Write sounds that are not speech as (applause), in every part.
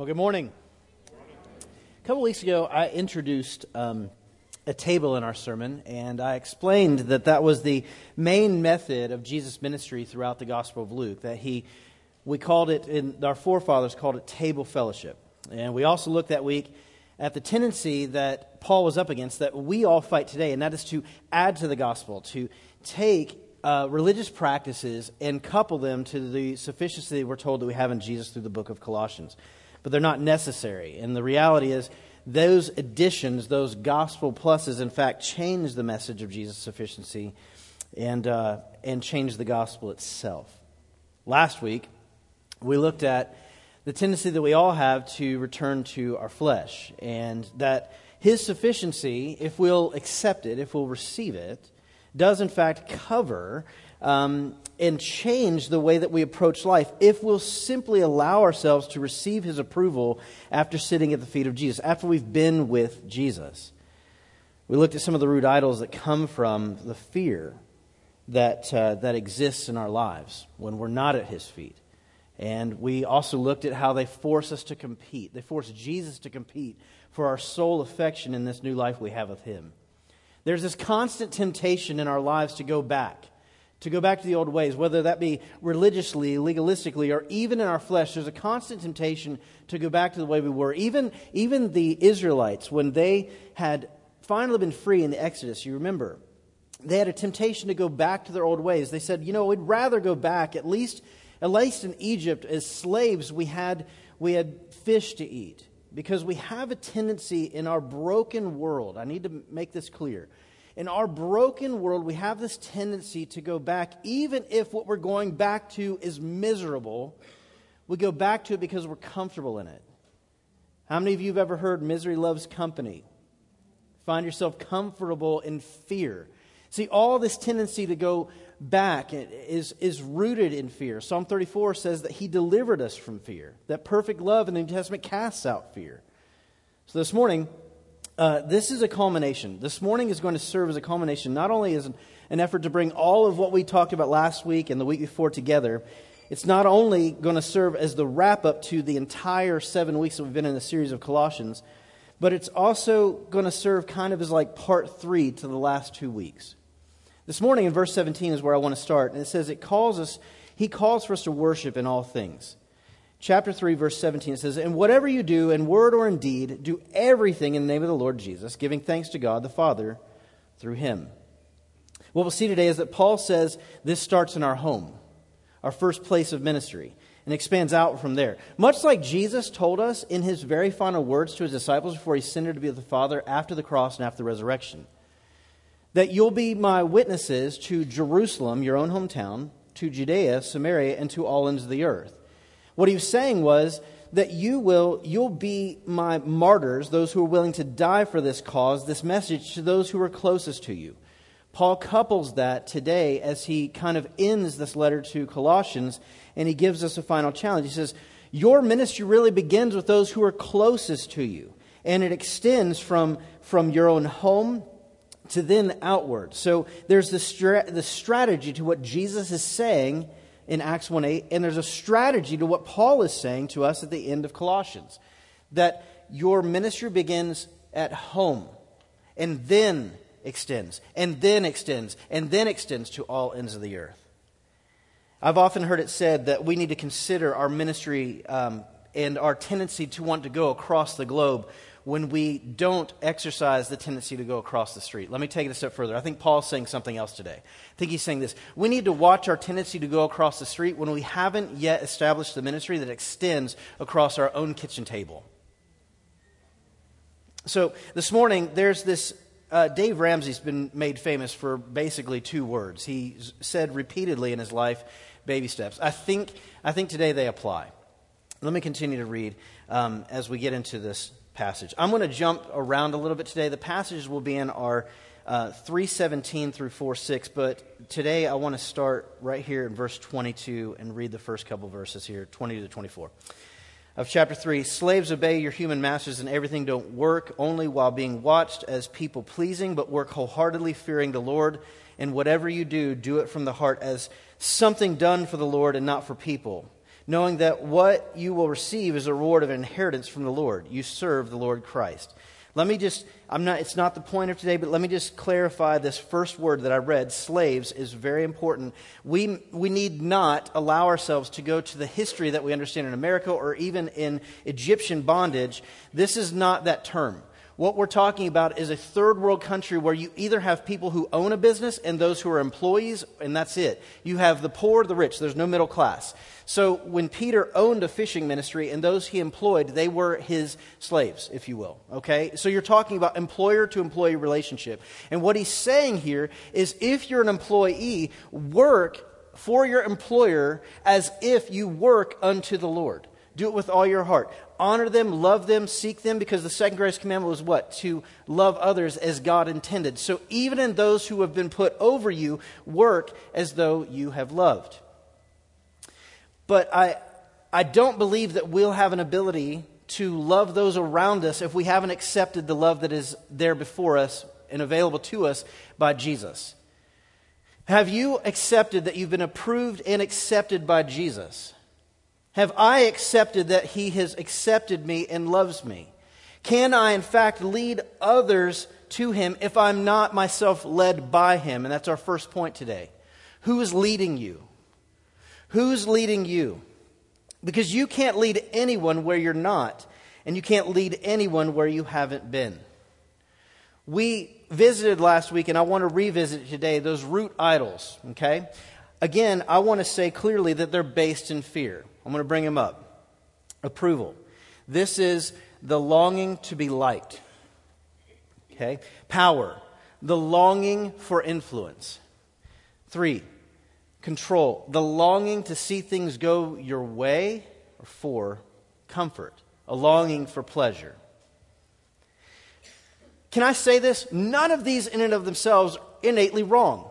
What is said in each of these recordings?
Well, good morning. A couple weeks ago, I introduced um, a table in our sermon, and I explained that that was the main method of Jesus' ministry throughout the Gospel of Luke. That he, we called it, in, our forefathers called it table fellowship. And we also looked that week at the tendency that Paul was up against that we all fight today, and that is to add to the gospel, to take uh, religious practices and couple them to the sufficiency we're told that we have in Jesus through the book of Colossians but they're not necessary. And the reality is, those additions, those gospel pluses, in fact, change the message of Jesus' sufficiency and, uh, and change the gospel itself. Last week, we looked at the tendency that we all have to return to our flesh, and that his sufficiency, if we'll accept it, if we'll receive it, does in fact cover um, and change the way that we approach life if we'll simply allow ourselves to receive his approval after sitting at the feet of Jesus, after we've been with Jesus. We looked at some of the root idols that come from the fear that, uh, that exists in our lives when we're not at his feet. And we also looked at how they force us to compete. They force Jesus to compete for our sole affection in this new life we have with him. There's this constant temptation in our lives to go back to go back to the old ways, whether that be religiously, legalistically, or even in our flesh. There's a constant temptation to go back to the way we were. Even, even the Israelites, when they had finally been free in the Exodus, you remember, they had a temptation to go back to their old ways. They said, you know, we'd rather go back, at least, at least in Egypt, as slaves, we had, we had fish to eat. Because we have a tendency in our broken world, I need to make this clear in our broken world, we have this tendency to go back, even if what we're going back to is miserable, we go back to it because we're comfortable in it. How many of you have ever heard misery loves company? Find yourself comfortable in fear. See, all this tendency to go back is, is rooted in fear. Psalm 34 says that He delivered us from fear, that perfect love in the New Testament casts out fear. So this morning, uh, this is a culmination. This morning is going to serve as a culmination, not only as an, an effort to bring all of what we talked about last week and the week before together, it's not only going to serve as the wrap up to the entire seven weeks that we've been in the series of Colossians, but it's also going to serve kind of as like part three to the last two weeks. This morning in verse 17 is where I want to start, and it says, It calls us, He calls for us to worship in all things chapter 3, verse 17, it says, And whatever you do, in word or in deed, do everything in the name of the Lord Jesus, giving thanks to God the Father through him. What we'll see today is that Paul says this starts in our home, our first place of ministry, and expands out from there. Much like Jesus told us in his very final words to his disciples before he ascended to be with the Father after the cross and after the resurrection. That you'll be my witnesses to Jerusalem, your own hometown, to Judea, Samaria, and to all ends of the earth. What he was saying was that you will you'll be my martyrs, those who are willing to die for this cause, this message to those who are closest to you. Paul couples that today as he kind of ends this letter to Colossians and he gives us a final challenge. He says, Your ministry really begins with those who are closest to you, and it extends from, from your own home to then outward. So there's the, stra- the strategy to what Jesus is saying in Acts 1 8, and there's a strategy to what Paul is saying to us at the end of Colossians that your ministry begins at home and then extends, and then extends, and then extends to all ends of the earth. I've often heard it said that we need to consider our ministry um, and our tendency to want to go across the globe when we don't exercise the tendency to go across the street. Let me take it a step further. I think Paul's saying something else today. I think he's saying this. We need to watch our tendency to go across the street when we haven't yet established the ministry that extends across our own kitchen table. So this morning, there's this. Uh, Dave Ramsey's been made famous for basically two words. He said repeatedly in his life, baby steps. I think, I think today they apply. Let me continue to read um, as we get into this passage. I'm going to jump around a little bit today. The passages will be in our uh, 317 through 46, but today I want to start right here in verse 22 and read the first couple verses here, 20 to 24. Of chapter 3 Slaves, obey your human masters in everything. Don't work only while being watched as people pleasing, but work wholeheartedly, fearing the Lord. And whatever you do, do it from the heart as something done for the Lord and not for people knowing that what you will receive is a reward of inheritance from the Lord. You serve the Lord Christ. Let me just, I'm not, it's not the point of today, but let me just clarify this first word that I read, slaves, is very important. We, we need not allow ourselves to go to the history that we understand in America or even in Egyptian bondage. This is not that term. What we're talking about is a third world country where you either have people who own a business and those who are employees, and that's it. You have the poor, the rich. There's no middle class. So when Peter owned a fishing ministry and those he employed, they were his slaves, if you will. Okay? So you're talking about employer to employee relationship. And what he's saying here is if you're an employee, work for your employer as if you work unto the Lord. Do it with all your heart honor them, love them, seek them, because the second greatest commandment was what? To love others as God intended. So even in those who have been put over you, work as though you have loved. But I, I don't believe that we'll have an ability to love those around us if we haven't accepted the love that is there before us and available to us by Jesus. Have you accepted that you've been approved and accepted by Jesus? Have I accepted that He has accepted me and loves me? Can I, in fact, lead others to Him if I'm not myself led by Him? And that's our first point today. Who is leading you? Who's leading you? Because you can't lead anyone where you're not, and you can't lead anyone where you haven't been. We visited last week, and I want to revisit today those root idols, okay? Again, I want to say clearly that they're based in fear. I'm going to bring them up. Approval. This is the longing to be liked. Okay? Power. The longing for influence. Three, control. The longing to see things go your way. Or four, comfort. A longing for pleasure. Can I say this? None of these, in and of themselves, innately wrong.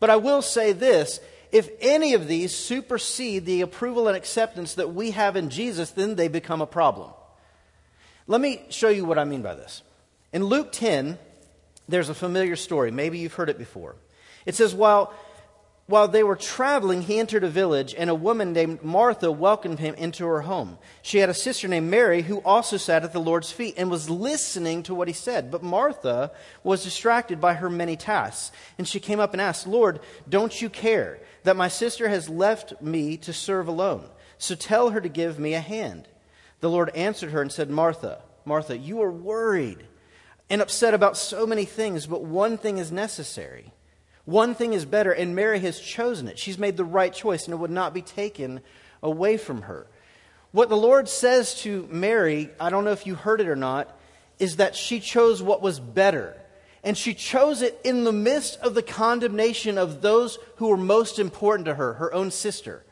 But I will say this if any of these supersede the approval and acceptance that we have in Jesus, then they become a problem. Let me show you what I mean by this. In Luke 10, there's a familiar story. Maybe you've heard it before. It says, While while they were traveling, he entered a village, and a woman named Martha welcomed him into her home. She had a sister named Mary who also sat at the Lord's feet and was listening to what he said. But Martha was distracted by her many tasks. And she came up and asked, Lord, don't you care that my sister has left me to serve alone? So tell her to give me a hand. The Lord answered her and said, Martha, Martha, you are worried and upset about so many things, but one thing is necessary. One thing is better, and Mary has chosen it. She's made the right choice, and it would not be taken away from her. What the Lord says to Mary, I don't know if you heard it or not, is that she chose what was better. And she chose it in the midst of the condemnation of those who were most important to her, her own sister.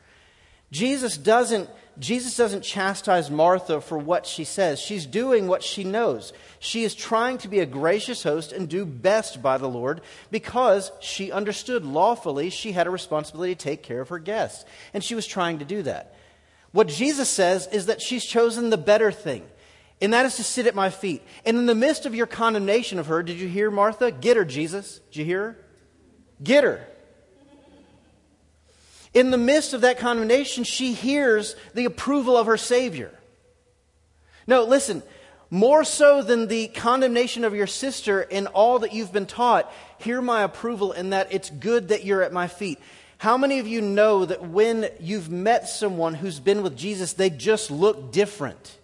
Jesus doesn't Jesus doesn't chastise Martha for what she says. She's doing what she knows. She is trying to be a gracious host and do best by the Lord because she understood lawfully she had a responsibility to take care of her guests. And she was trying to do that. What Jesus says is that she's chosen the better thing, and that is to sit at my feet. And in the midst of your condemnation of her, did you hear Martha? Get her, Jesus. Did you hear her? Get her. In the midst of that condemnation, she hears the approval of her Savior. No, listen, more so than the condemnation of your sister in all that you've been taught, hear my approval in that it's good that you're at my feet. How many of you know that when you've met someone who's been with Jesus, they just look different?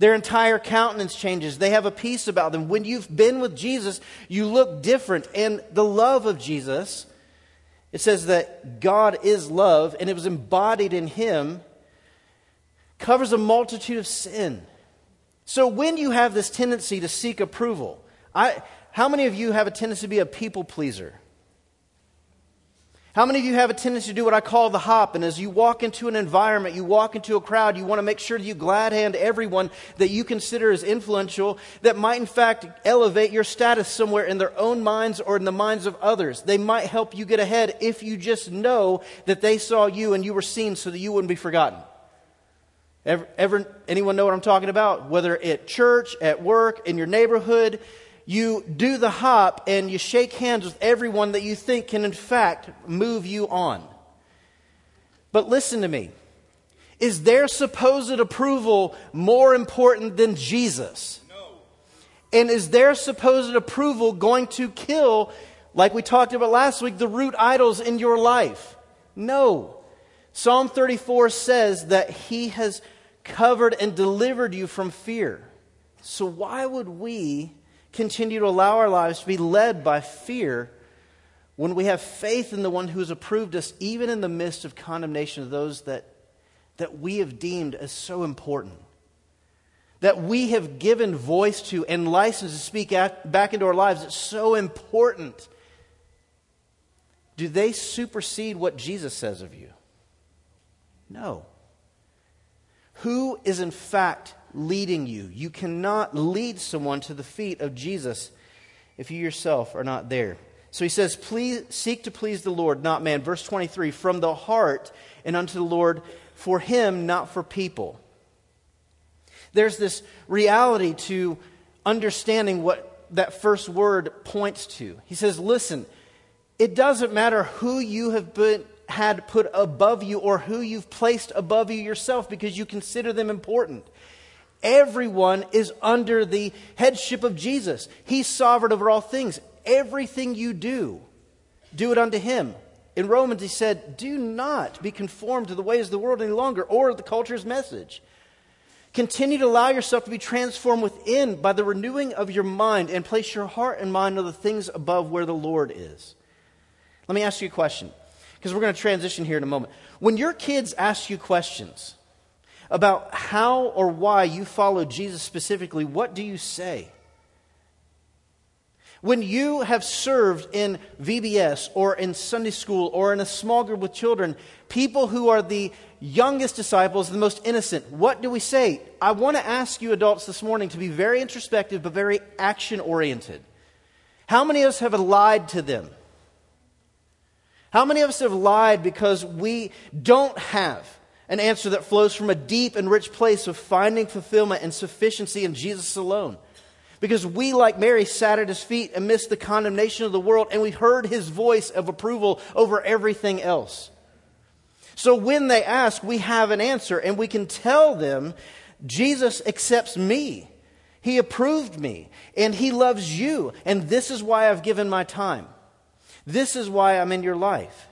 Their entire countenance changes. They have a peace about them. When you've been with Jesus, you look different. And the love of Jesus it says that God is love, and it was embodied in him, covers a multitude of sin. So when you have this tendency to seek approval, I, how many of you have a tendency to be a people pleaser? How many of you have a tendency to do what I call the hop? And as you walk into an environment, you walk into a crowd, you want to make sure that you glad hand everyone that you consider as influential that might in fact elevate your status somewhere in their own minds or in the minds of others. They might help you get ahead if you just know that they saw you and you were seen so that you wouldn't be forgotten. Ever, ever anyone know what I'm talking about? Whether at church, at work, in your neighborhood, you do the hop and you shake hands with everyone that you think can, in fact, move you on. But listen to me. Is their supposed approval more important than Jesus? No. And is their supposed approval going to kill, like we talked about last week, the root idols in your life? No. Psalm 34 says that He has covered and delivered you from fear. So, why would we continue to allow our lives to be led by fear when we have faith in the one who has approved us, even in the midst of condemnation of those that, that we have deemed as so important? That we have given voice to and license to speak at, back into our lives. It's so important. Do they supersede what Jesus says of you? No. Who is in fact leading you? You cannot lead someone to the feet of Jesus if you yourself are not there. So he says, please seek to please the Lord, not man. Verse 23, from the heart and unto the Lord for him, not for people. There's this reality to understanding what that first word points to. He says, listen, it doesn't matter who you have been, had put above you or who you've placed above you yourself because you consider them important. Everyone is under the headship of Jesus. He's sovereign over all things. Everything you do, do it unto Him. In Romans, he said, Do not be conformed to the ways of the world any longer or the culture's message. Continue to allow yourself to be transformed within by the renewing of your mind and place your heart and mind on the things above where the Lord is. Let me ask you a question because we're going to transition here in a moment. When your kids ask you questions about how or why you follow Jesus specifically, what do you say? When you have served in VBS or in Sunday school or in a small group with children, people who are the youngest disciples, the most innocent, what do we say? I want to ask you, adults, this morning to be very introspective but very action oriented. How many of us have lied to them? How many of us have lied because we don't have an answer that flows from a deep and rich place of finding fulfillment and sufficiency in Jesus alone? Because we, like Mary, sat at his feet amidst the condemnation of the world and we heard his voice of approval over everything else. So when they ask, we have an answer and we can tell them, Jesus accepts me. He approved me and he loves you. And this is why I've given my time. This is why I'm in your life.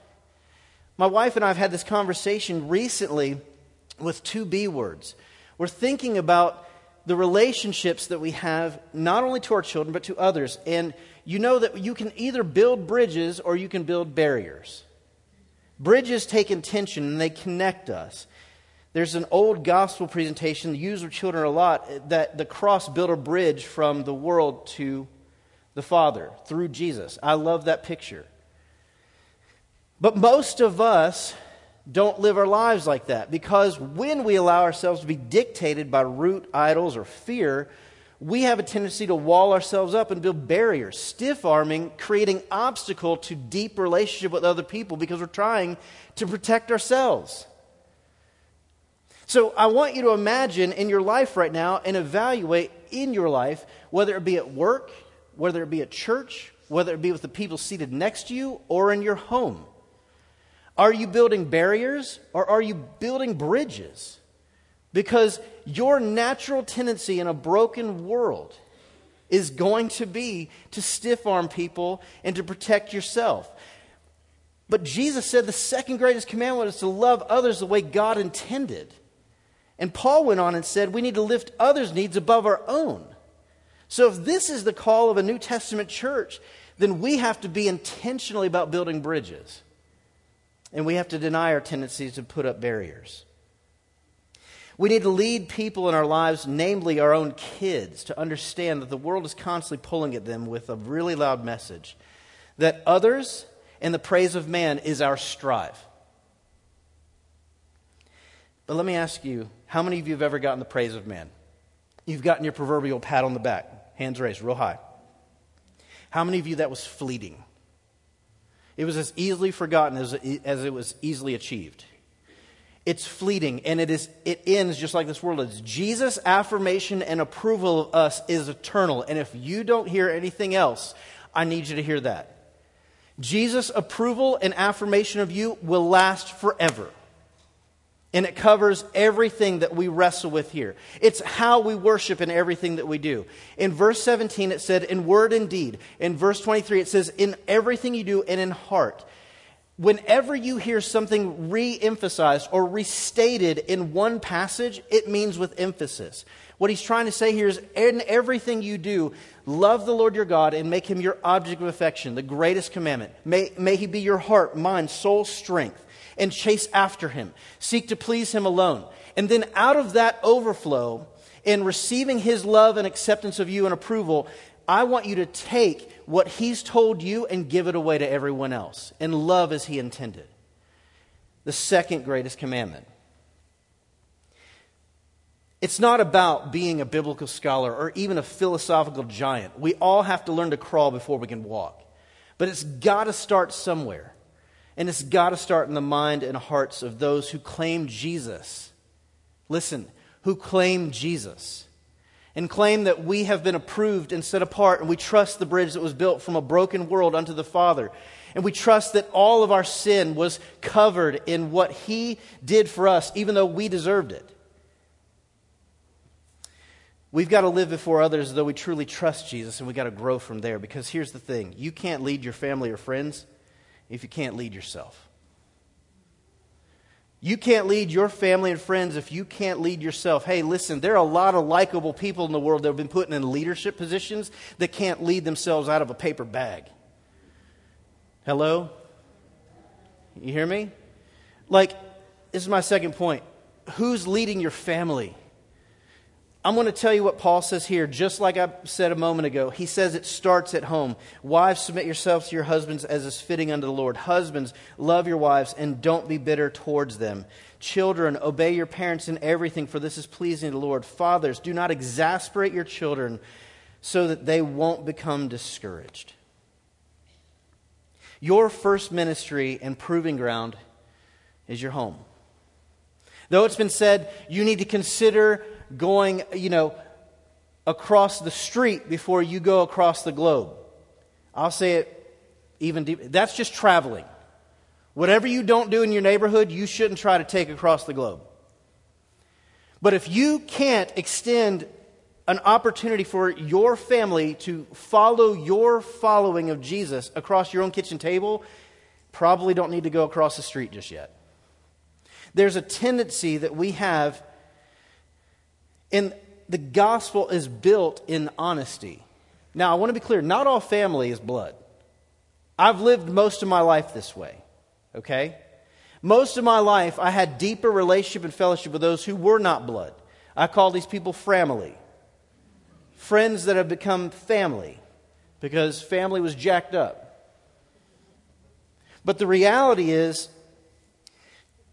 My wife and I have had this conversation recently with two B words. We're thinking about the relationships that we have, not only to our children, but to others. And you know that you can either build bridges or you can build barriers. Bridges take intention and they connect us. There's an old gospel presentation used with children a lot that the cross built a bridge from the world to the Father through Jesus. I love that picture. But most of us don't live our lives like that because when we allow ourselves to be dictated by root idols or fear, we have a tendency to wall ourselves up and build barriers, stiff arming, creating obstacle to deep relationship with other people because we're trying to protect ourselves. So I want you to imagine in your life right now and evaluate in your life, whether it be at work, whether it be at church, whether it be with the people seated next to you, or in your home? Are you building barriers or are you building bridges? Because your natural tendency in a broken world is going to be to stiff arm people and to protect yourself. But Jesus said the second greatest commandment is to love others the way God intended. And Paul went on and said we need to lift others' needs above our own. So, if this is the call of a New Testament church, then we have to be intentionally about building bridges. And we have to deny our tendencies to put up barriers. We need to lead people in our lives, namely our own kids, to understand that the world is constantly pulling at them with a really loud message that others and the praise of man is our strive. But let me ask you how many of you have ever gotten the praise of man? You've gotten your proverbial pat on the back. Hands raised real high. How many of you that was fleeting? It was as easily forgotten as, as it was easily achieved. It's fleeting and it, is, it ends just like this world is. Jesus' affirmation and approval of us is eternal. And if you don't hear anything else, I need you to hear that. Jesus' approval and affirmation of you will last forever. And it covers everything that we wrestle with here. It's how we worship in everything that we do. In verse 17, it said, in word and deed. In verse 23, it says, in everything you do and in heart. Whenever you hear something re emphasized or restated in one passage, it means with emphasis. What he's trying to say here is in everything you do, love the Lord your God and make him your object of affection, the greatest commandment. May, may he be your heart, mind, soul, strength and chase after him. Seek to please him alone. And then out of that overflow, in receiving his love and acceptance of you and approval, I want you to take what he's told you and give it away to everyone else and love as he intended. The second greatest commandment. It's not about being a biblical scholar or even a philosophical giant. We all have to learn to crawl before we can walk. But it's got to start somewhere. And it's got to start in the mind and hearts of those who claim Jesus. Listen, who claim Jesus and claim that we have been approved and set apart, and we trust the bridge that was built from a broken world unto the Father. And we trust that all of our sin was covered in what He did for us, even though we deserved it. We've got to live before others as though we truly trust Jesus, and we've got to grow from there. Because here's the thing you can't lead your family or friends if you can't lead yourself. You can't lead your family and friends if you can't lead yourself. Hey, listen, there are a lot of likable people in the world that have been put in leadership positions that can't lead themselves out of a paper bag. Hello? You hear me? Like, this is my second point. Who's leading your family? I'm going to tell you what Paul says here, just like I said a moment ago. He says it starts at home. Wives, submit yourselves to your husbands as is fitting unto the Lord. Husbands, love your wives and don't be bitter towards them. Children, obey your parents in everything, for this is pleasing to the Lord. Fathers, do not exasperate your children so that they won't become discouraged. Your first ministry and proving ground is your home. Though it's been said you need to consider going, you know, across the street before you go across the globe. I'll say it even deeper. That's just traveling. Whatever you don't do in your neighborhood, you shouldn't try to take across the globe. But if you can't extend an opportunity for your family to follow your following of Jesus across your own kitchen table, probably don't need to go across the street just yet. There's a tendency that we have and the gospel is built in honesty. Now, I want to be clear not all family is blood. I've lived most of my life this way, okay? Most of my life, I had deeper relationship and fellowship with those who were not blood. I call these people family. Friends that have become family because family was jacked up. But the reality is,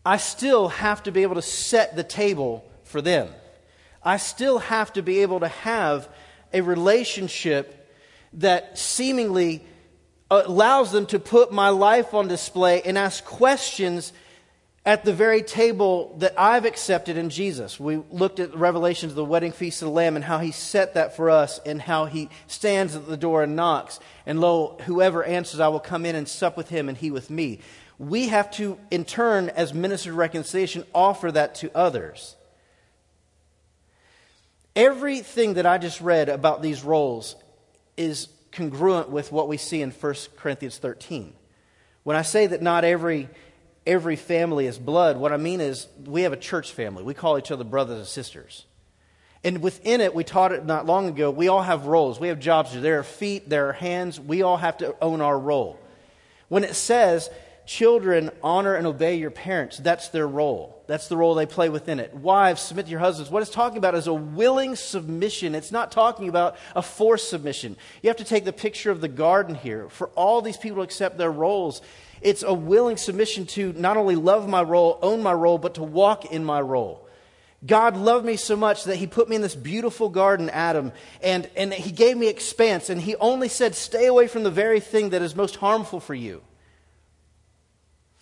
I still have to be able to set the table for them. I still have to be able to have a relationship that seemingly uh, allows them to put my life on display and ask questions at the very table that I've accepted in Jesus. We looked at the Revelations of the wedding feast of the Lamb and how he set that for us and how he stands at the door and knocks. And lo, whoever answers, I will come in and sup with him and he with me. We have to, in turn, as ministers of reconciliation, offer that to others. Everything that I just read about these roles is congruent with what we see in 1 Corinthians 13. When I say that not every, every family is blood, what I mean is we have a church family. We call each other brothers and sisters. And within it, we taught it not long ago, we all have roles. We have jobs. There are feet, there are hands. We all have to own our role. When it says Children, honor and obey your parents. That's their role. That's the role they play within it. Wives, submit to your husbands. What it's talking about is a willing submission. It's not talking about a forced submission. You have to take the picture of the garden here. For all these people to accept their roles, it's a willing submission to not only love my role, own my role, but to walk in my role. God loved me so much that He put me in this beautiful garden, Adam, and, and He gave me expanse, and He only said, Stay away from the very thing that is most harmful for you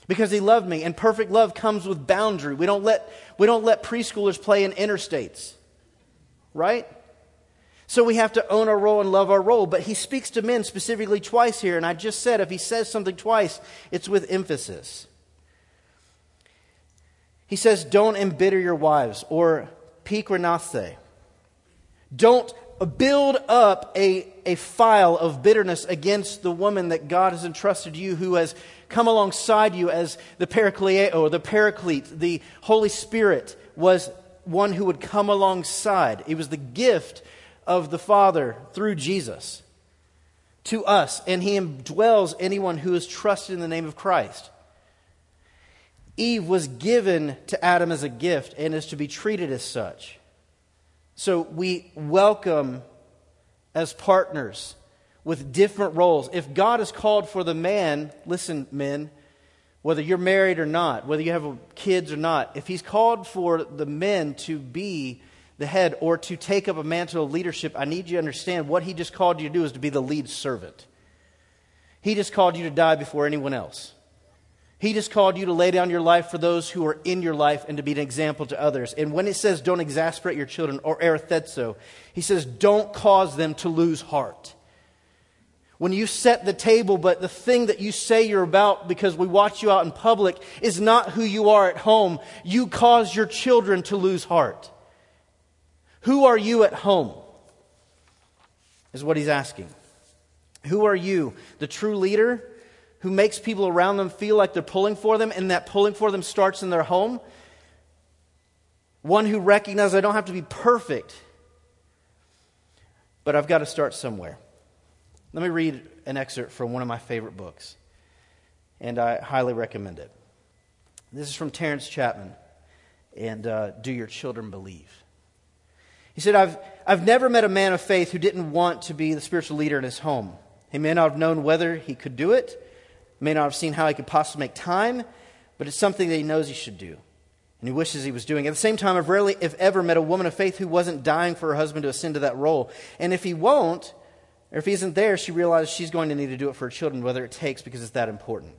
because he loved me. And perfect love comes with boundary. We don't let, we don't let preschoolers play in interstates, right? So we have to own our role and love our role. But he speaks to men specifically twice here. And I just said if he says something twice, it's with emphasis. He says, Don't embitter your wives, or pikranathe. Don't build up a, a file of bitterness against the woman that God has entrusted you, who has come alongside you as the Parakleo, the Paraclete, the Holy Spirit was one who would come alongside. It was the gift of the Father through Jesus to us, and He indwells anyone who is trusted in the name of Christ. Eve was given to Adam as a gift and is to be treated as such. So we welcome as partners with different roles. If God has called for the man, listen, men, whether you're married or not, whether you have kids or not, if He's called for the men to be the head or to take up a mantle of leadership, I need you to understand what He just called you to do is to be the lead servant. He just called you to die before anyone else. He just called you to lay down your life for those who are in your life and to be an example to others. And when it says don't exasperate your children or erethetso, he says don't cause them to lose heart. When you set the table, but the thing that you say you're about because we watch you out in public is not who you are at home, you cause your children to lose heart. Who are you at home? Is what he's asking. Who are you? The true leader? Who makes people around them feel like they're pulling for them, and that pulling for them starts in their home. One who recognizes I don't have to be perfect, but I've got to start somewhere. Let me read an excerpt from one of my favorite books, and I highly recommend it. This is from Terence Chapman, and uh, Do Your Children Believe? He said, I've, I've never met a man of faith who didn't want to be the spiritual leader in his home. He may not have known whether he could do it may not have seen how he could possibly make time, but it's something that he knows he should do. And he wishes he was doing. At the same time, I've rarely, if ever, met a woman of faith who wasn't dying for her husband to ascend to that role. And if he won't, or if he isn't there, she realizes she's going to need to do it for her children, whether it takes, because it's that important.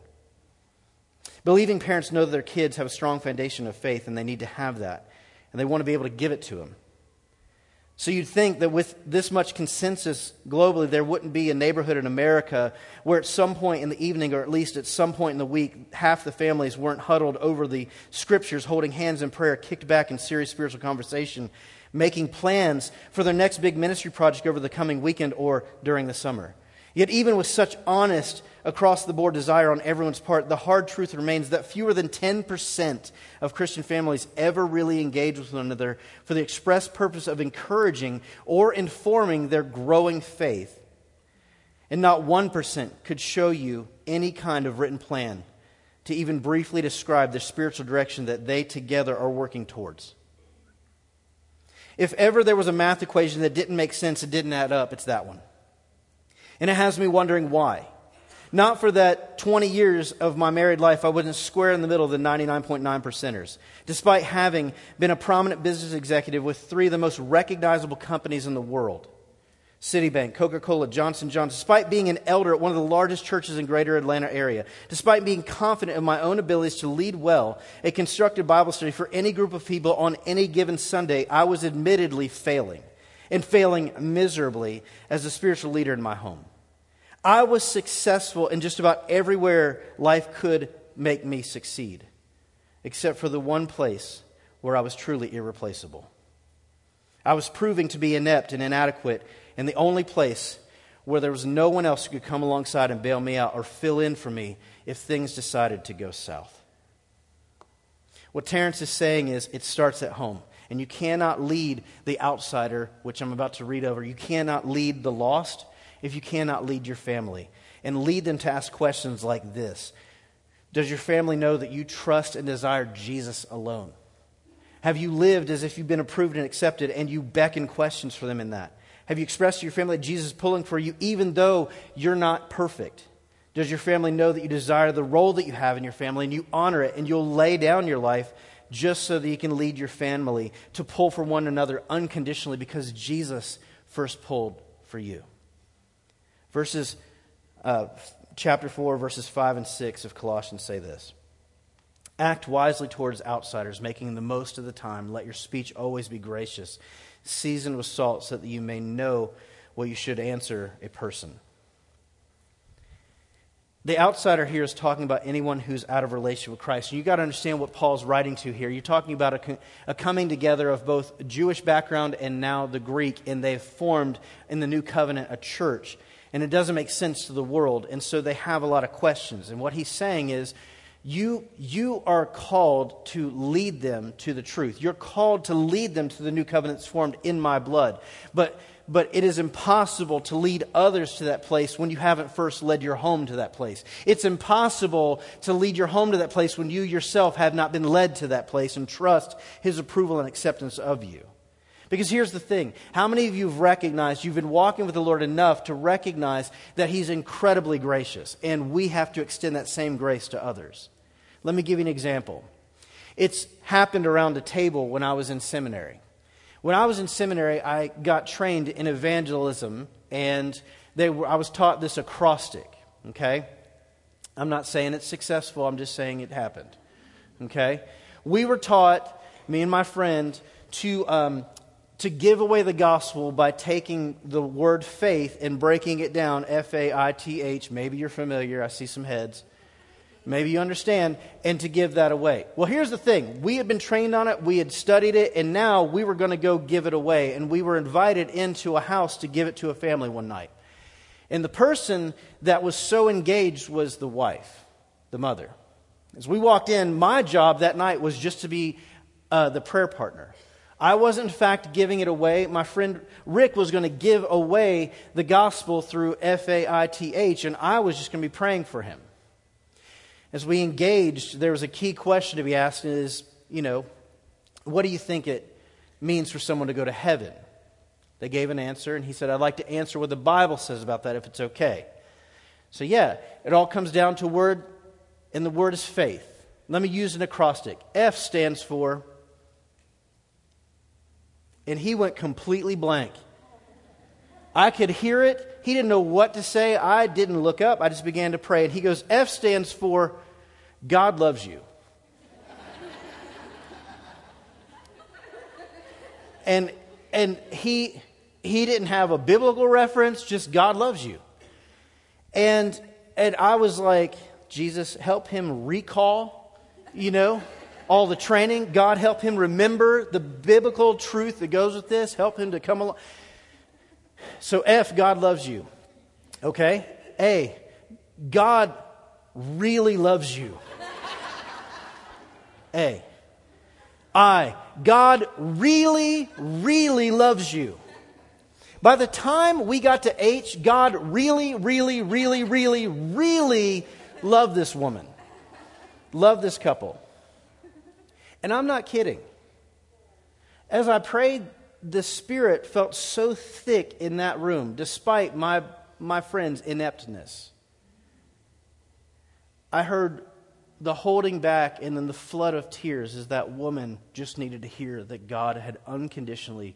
Believing parents know that their kids have a strong foundation of faith, and they need to have that. And they want to be able to give it to them. So you'd think that with this much consensus globally, there wouldn't be a neighborhood in America where at some point in the evening, or at least at some point in the week, half the families weren't huddled over the scriptures, holding hands in prayer, kicked back in serious spiritual conversation, making plans for their next big ministry project over the coming weekend or during the summer. Yet, even with such honest, across the board desire on everyone's part, the hard truth remains that fewer than 10% of Christian families ever really engage with one another for the express purpose of encouraging or informing their growing faith. And not 1% could show you any kind of written plan to even briefly describe the spiritual direction that they together are working towards. If ever there was a math equation that didn't make sense, it didn't add up, it's that one. And it has me wondering why. Not for that 20 years of my married life, I wasn't square in the middle of the 99.9 percenters. Despite having been a prominent business executive with three of the most recognizable companies in the world Citibank, Coca Cola, Johnson Johnson, despite being an elder at one of the largest churches in greater Atlanta area, despite being confident in my own abilities to lead well a constructed Bible study for any group of people on any given Sunday, I was admittedly failing and failing miserably as a spiritual leader in my home. I was successful in just about everywhere life could make me succeed, except for the one place where I was truly irreplaceable. I was proving to be inept and inadequate in the only place where there was no one else who could come alongside and bail me out or fill in for me if things decided to go south. What Terence is saying is it starts at home. And you cannot lead the outsider, which I'm about to read over. You cannot lead the lost if you cannot lead your family and lead them to ask questions like this Does your family know that you trust and desire Jesus alone? Have you lived as if you've been approved and accepted and you beckon questions for them in that? Have you expressed to your family that Jesus is pulling for you even though you're not perfect? Does your family know that you desire the role that you have in your family and you honor it and you'll lay down your life just so that you can lead your family to pull for one another unconditionally because Jesus first pulled for you. Verses, uh, chapter 4, verses 5 and 6 of Colossians say this Act wisely towards outsiders, making the most of the time. Let your speech always be gracious, seasoned with salt, so that you may know what you should answer a person. the outsider here is talking about anyone who's out of relation with Christ. And you got to understand what Paul's writing to here. You're talking about a, a, coming together of both Jewish background and now the Greek, and they've formed in the new covenant a church. And it doesn't make sense to the world, and so they have a lot of questions. And what he's saying is, you, you are called to lead them to the truth. You're called to lead them to the new covenants formed in my blood. But but it is impossible to lead others to that place when you haven't first led your home to that place. It's impossible to lead your home to that place when you yourself have not been led to that place and trust His approval and acceptance of you. Because here's the thing how many of you have recognized you've been walking with the Lord enough to recognize that He's incredibly gracious, and we have to extend that same grace to others? Let me give you an example. It's happened around a table when I was in seminary. When I was in seminary, I got trained in evangelism, and they were, I was taught this acrostic, okay? I'm not saying it's successful, I'm just saying it happened, okay? We were taught, me and my friend, to, um, to give away the gospel by taking the word faith and breaking it down F A I T H. Maybe you're familiar, I see some heads. Maybe you understand, and to give that away. Well, here's the thing we had been trained on it, we had studied it, and now we were going to go give it away. And we were invited into a house to give it to a family one night. And the person that was so engaged was the wife, the mother. As we walked in, my job that night was just to be uh, the prayer partner. I wasn't, in fact, giving it away. My friend Rick was going to give away the gospel through F A I T H, and I was just going to be praying for him as we engaged, there was a key question to be asked is, you know, what do you think it means for someone to go to heaven? They gave an answer, and he said, I'd like to answer what the Bible says about that if it's okay. So, yeah, it all comes down to word, and the word is faith. Let me use an acrostic. F stands for, and he went completely blank. I could hear it. He didn't know what to say. I didn't look up. I just began to pray. And he goes, F stands for God loves you. (laughs) and and he he didn't have a biblical reference, just God loves you. And and I was like, Jesus, help him recall, you know, all the training. God help him remember the biblical truth that goes with this. Help him to come along. So, F, God loves you. Okay? A, God really loves you. A. I, God really, really loves you. By the time we got to H, God really, really, really, really, really loved this woman, loved this couple. And I'm not kidding. As I prayed the Spirit felt so thick in that room, despite my, my friend's ineptness. I heard the holding back and then the flood of tears as that woman just needed to hear that God had unconditionally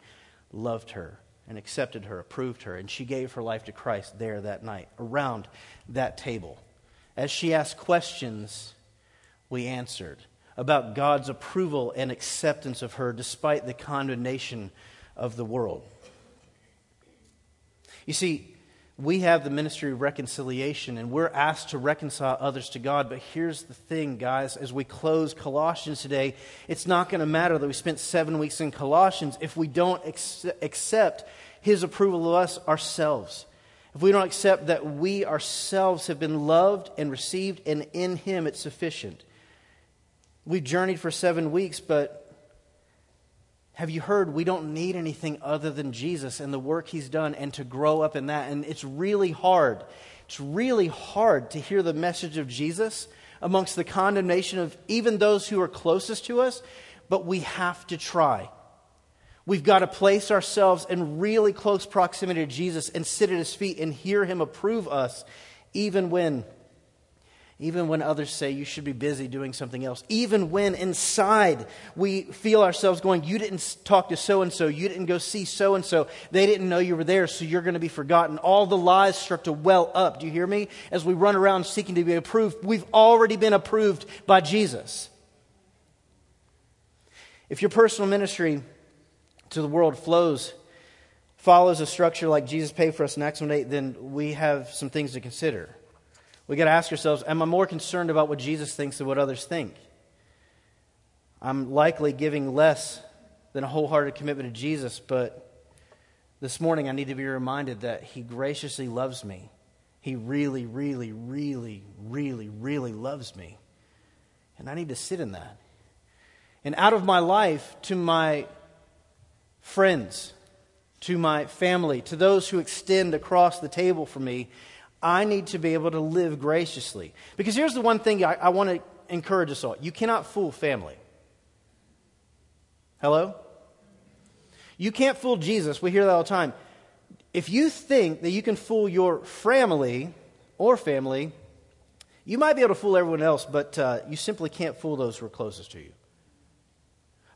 loved her and accepted her, approved her, and she gave her life to Christ there that night, around that table. As she asked questions, we answered about God's approval and acceptance of her despite the condemnation of the world. You see, we have the ministry of reconciliation and we're asked to reconcile others to God. But here's the thing, guys, as we close Colossians today, it's not going to matter that we spent seven weeks in Colossians if we don't ex- accept His approval of us ourselves. If we don't accept that we ourselves have been loved and received, and in Him it's sufficient. We've journeyed for seven weeks, but have you heard we don't need anything other than Jesus and the work he's done and to grow up in that? And it's really hard. It's really hard to hear the message of Jesus amongst the condemnation of even those who are closest to us, but we have to try. We've got to place ourselves in really close proximity to Jesus and sit at his feet and hear him approve us, even when even when others say you should be busy doing something else, even when inside we feel ourselves going, You didn't talk to so and so, you didn't go see so and so, they didn't know you were there, so you're going to be forgotten. All the lies start to well up. Do you hear me? As we run around seeking to be approved, we've already been approved by Jesus. If your personal ministry to the world flows, follows a structure like Jesus paid for us in Acts 1 8, then we have some things to consider. We got to ask ourselves Am I more concerned about what Jesus thinks than what others think? I'm likely giving less than a wholehearted commitment to Jesus, but this morning I need to be reminded that He graciously loves me. He really, really, really, really, really loves me. And I need to sit in that. And out of my life to my friends, to my family, to those who extend across the table for me, I need to be able to live graciously. Because here's the one thing I, I want to encourage us all you cannot fool family. Hello? You can't fool Jesus. We hear that all the time. If you think that you can fool your family or family, you might be able to fool everyone else, but uh, you simply can't fool those who are closest to you.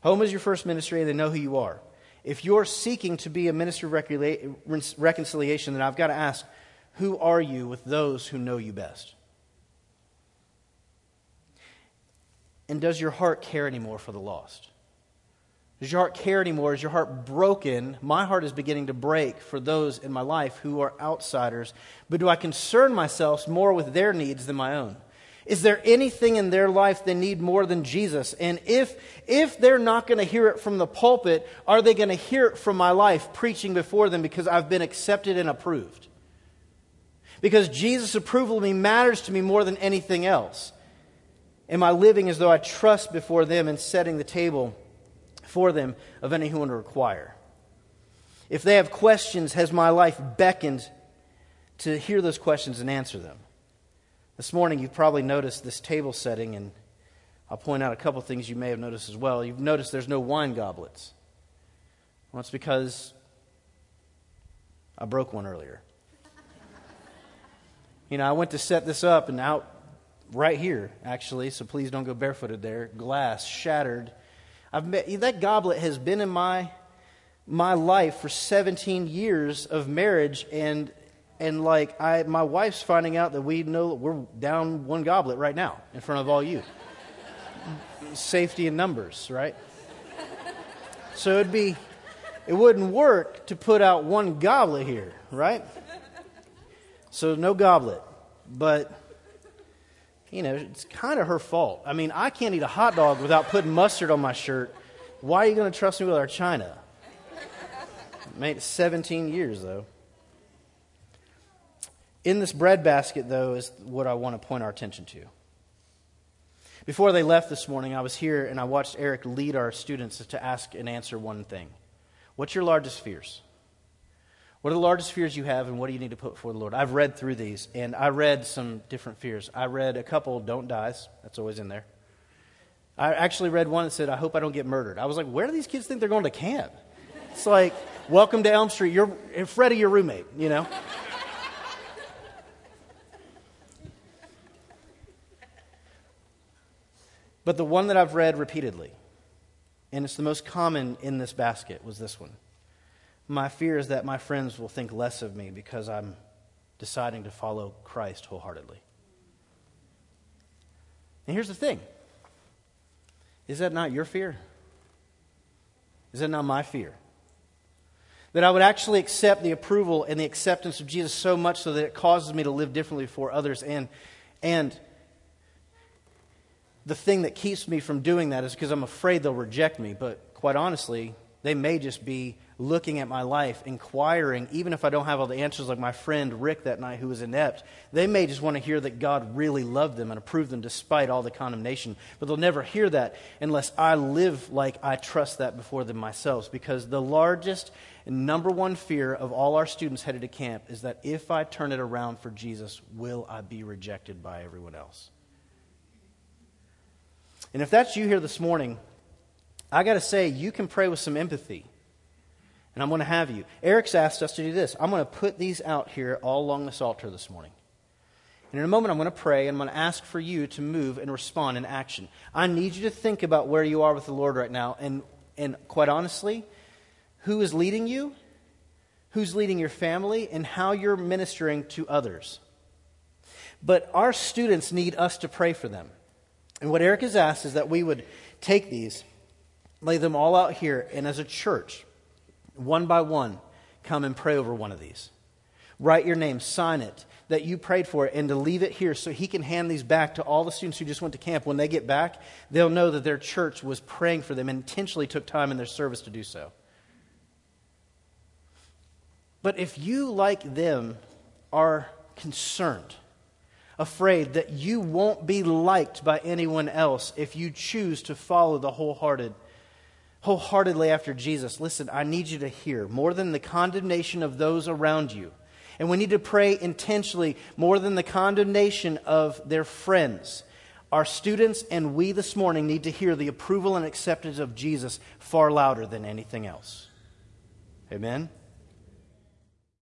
Home is your first ministry, and they know who you are. If you're seeking to be a minister of reconciliation, then I've got to ask who are you with those who know you best? And does your heart care anymore for the lost? Does your heart care anymore? Is your heart broken? My heart is beginning to break for those in my life who are outsiders. But do I concern myself more with their needs than my own? Is there anything in their life they need more than Jesus? And if, if they're not going to hear it from the pulpit, are they going to hear it from my life preaching before them because I've been accepted and approved? Because Jesus' approval of me matters to me more than anything else. Am I living as though I trust before them and setting the table for them of any who want to require? If they have questions, has my life beckoned to hear those questions and answer them? This morning, you've probably noticed this table setting, and I'll point out a couple things you may have noticed as well. You've noticed there's no wine goblets. Well, it's because I broke one earlier. You know, I went to set this up, and out right here, actually, so please don't go barefooted there, glass shattered. I've met, that goblet has been in my my life for 17 years of marriage and and like I, my wife's finding out that we know we're down one goblet right now in front of all you. Safety in numbers, right? So it'd be, it wouldn't work to put out one goblet here, right? So no goblet, but you know it's kind of her fault. I mean, I can't eat a hot dog without putting mustard on my shirt. Why are you going to trust me with our china? Made 17 years though. In this bread basket, though, is what I want to point our attention to. Before they left this morning, I was here and I watched Eric lead our students to ask and answer one thing What's your largest fears? What are the largest fears you have, and what do you need to put before the Lord? I've read through these, and I read some different fears. I read a couple, don't dies. That's always in there. I actually read one that said, I hope I don't get murdered. I was like, where do these kids think they're going to camp? It's like, welcome to Elm Street. You're Freddy, your roommate, you know? But the one that I've read repeatedly, and it's the most common in this basket, was this one. My fear is that my friends will think less of me because I'm deciding to follow Christ wholeheartedly. And here's the thing is that not your fear? Is that not my fear? That I would actually accept the approval and the acceptance of Jesus so much so that it causes me to live differently for others and, and the thing that keeps me from doing that is because I'm afraid they'll reject me. But quite honestly, they may just be looking at my life, inquiring, even if I don't have all the answers, like my friend Rick that night who was inept. They may just want to hear that God really loved them and approved them despite all the condemnation. But they'll never hear that unless I live like I trust that before them myself. Because the largest and number one fear of all our students headed to camp is that if I turn it around for Jesus, will I be rejected by everyone else? And if that's you here this morning, I got to say, you can pray with some empathy. And I'm going to have you. Eric's asked us to do this. I'm going to put these out here all along this altar this morning. And in a moment, I'm going to pray and I'm going to ask for you to move and respond in action. I need you to think about where you are with the Lord right now. And, and quite honestly, who is leading you, who's leading your family, and how you're ministering to others. But our students need us to pray for them. And what Eric has asked is that we would take these, lay them all out here, and as a church, one by one, come and pray over one of these. write your name, sign it, that you prayed for it, and to leave it here so he can hand these back to all the students who just went to camp. When they get back, they'll know that their church was praying for them and intentionally took time in their service to do so. But if you, like them, are concerned, afraid that you won't be liked by anyone else if you choose to follow the wholehearted wholeheartedly after Jesus, listen, I need you to hear more than the condemnation of those around you. And we need to pray intentionally more than the condemnation of their friends. Our students and we this morning need to hear the approval and acceptance of Jesus far louder than anything else. Amen?